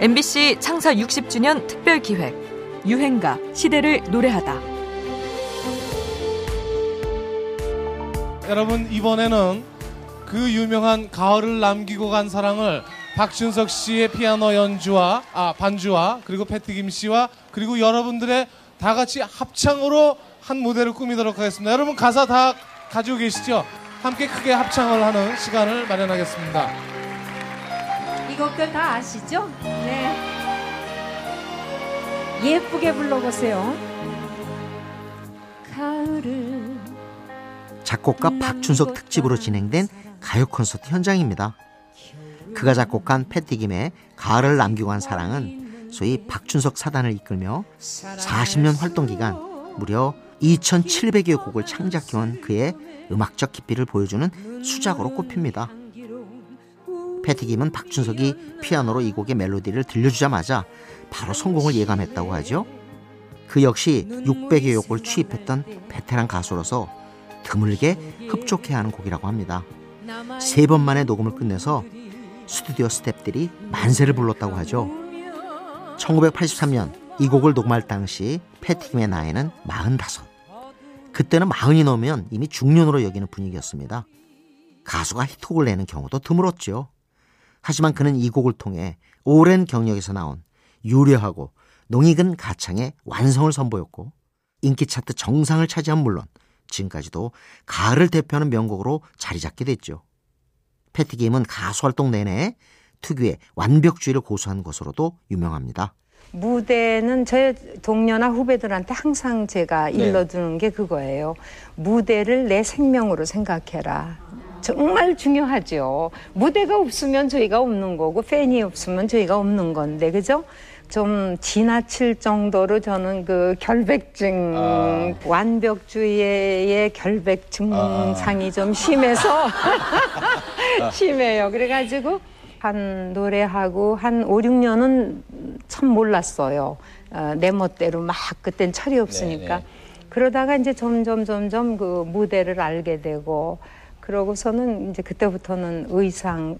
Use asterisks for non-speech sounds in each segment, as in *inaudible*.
MBC 창사 60주년 특별 기획 유행가 시대를 노래하다. 여러분 이번에는 그 유명한 가을을 남기고 간 사랑을 박준석 씨의 피아노 연주와 아 반주와 그리고 패티김 씨와 그리고 여러분들의 다 같이 합창으로 한 무대를 꾸미도록 하겠습니다. 여러분 가사 다 가지고 계시죠? 함께 크게 합창을 하는 시간을 마련하겠습니다. 곡들 다 아시죠? 네. 예쁘게 불러보세요. 가을을 작곡가 박준석 특집으로 진행된 가요 콘서트 현장입니다. 그가 작곡한 패티김의 가을을 남기고 간 사랑은 소위 박준석 사단을 이끌며 40년 활동 기간 무려 2,700여 곡을 창작해온 그의 음악적 깊이를 보여주는 수작으로 꼽힙니다. 패티김은 박준석이 피아노로 이 곡의 멜로디를 들려주자마자 바로 성공을 예감했다고 하죠. 그 역시 600여 곡을 취입했던 베테랑 가수로서 드물게 흡족해 하는 곡이라고 합니다. 세 번 만에 녹음을 끝내서 스튜디오 스탭들이 만세를 불렀다고 하죠. 1983년 이 곡을 녹음할 당시 패티김의 나이는 45. 그때는 마흔이 넘으면 이미 중년으로 여기는 분위기였습니다. 가수가 히트곡을 내는 경우도 드물었죠. 하지만 그는 이 곡을 통해 오랜 경력에서 나온 유려하고 농익은 가창의 완성을 선보였고 인기 차트 정상을 차지한 물론 지금까지도 가을을 대표하는 명곡으로 자리 잡게 됐죠. 패티김은 가수 활동 내내 특유의 완벽주의를 고수한 것으로도 유명합니다. 무대는 저의 동료나 후배들한테 항상 제가 네. 일러주는 게 그거예요. 무대를 내 생명으로 생각해라. 정말 중요하죠. 무대가 없으면 저희가 없는 거고 팬이 없으면 저희가 없는 건데 그죠? 좀 지나칠 정도로 저는 그 결백증 아. 완벽주의의 결백 증상이 아. 좀 심해서 *laughs* 심해요. 그래가지고 한 노래하고 한 5, 6년은 참 몰랐어요. 어, 내 멋대로 막 그땐 철이 없으니까. 네네. 네. 그러다가 이제 점점 점점 그 무대를 알게 되고 그러고서는 이제 그때부터는 의상,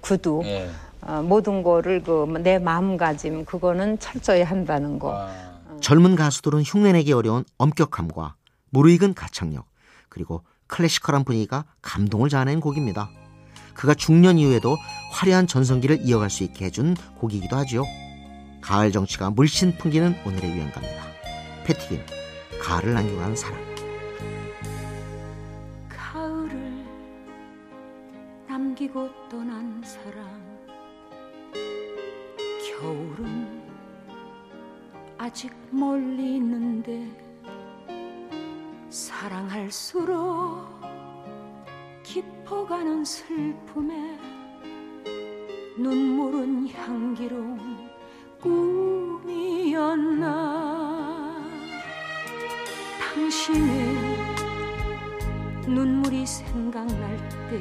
구두, 예. 어, 모든 거를 그 내 마음가짐 그거는 철저히 한다는 거. 아. 젊은 가수들은 흉내내기 어려운 엄격함과 무르익은 가창력 그리고 클래시컬한 분위기가 감동을 자아낸 곡입니다. 그가 중년 이후에도 화려한 전성기를 이어갈 수 있게 해준 곡이기도 하죠. 가을 정치가 물씬 풍기는 오늘의 유행가입니다. 패티김, 가을을 간 사랑. 남기고 떠난 사랑 겨울은 아직 멀리 있는데 사랑할수록 깊어가는 슬픔에 눈물은 향기로운 꿈이었나. 당신의 눈물이 생각날 때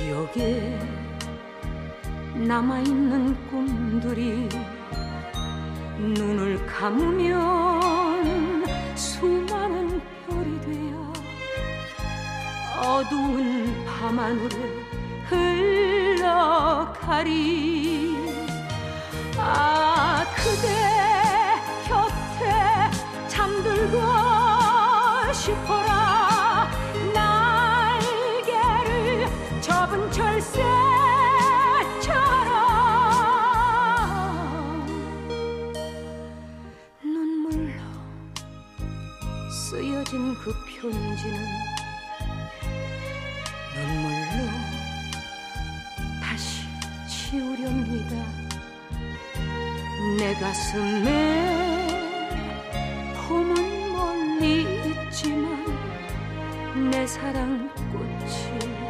기억에 남아있는 꿈들이 눈을 감으면 수많은 별이 되어 어두운 밤하늘에 흘러가리. 아 그대 곁에 잠들고 싶어라 좁은 철새처럼 눈물로 쓰여진 그 편지는 눈물로 다시 지우렵니다. 내 가슴에 봄은 멀리 있지만 내 사랑 꽃이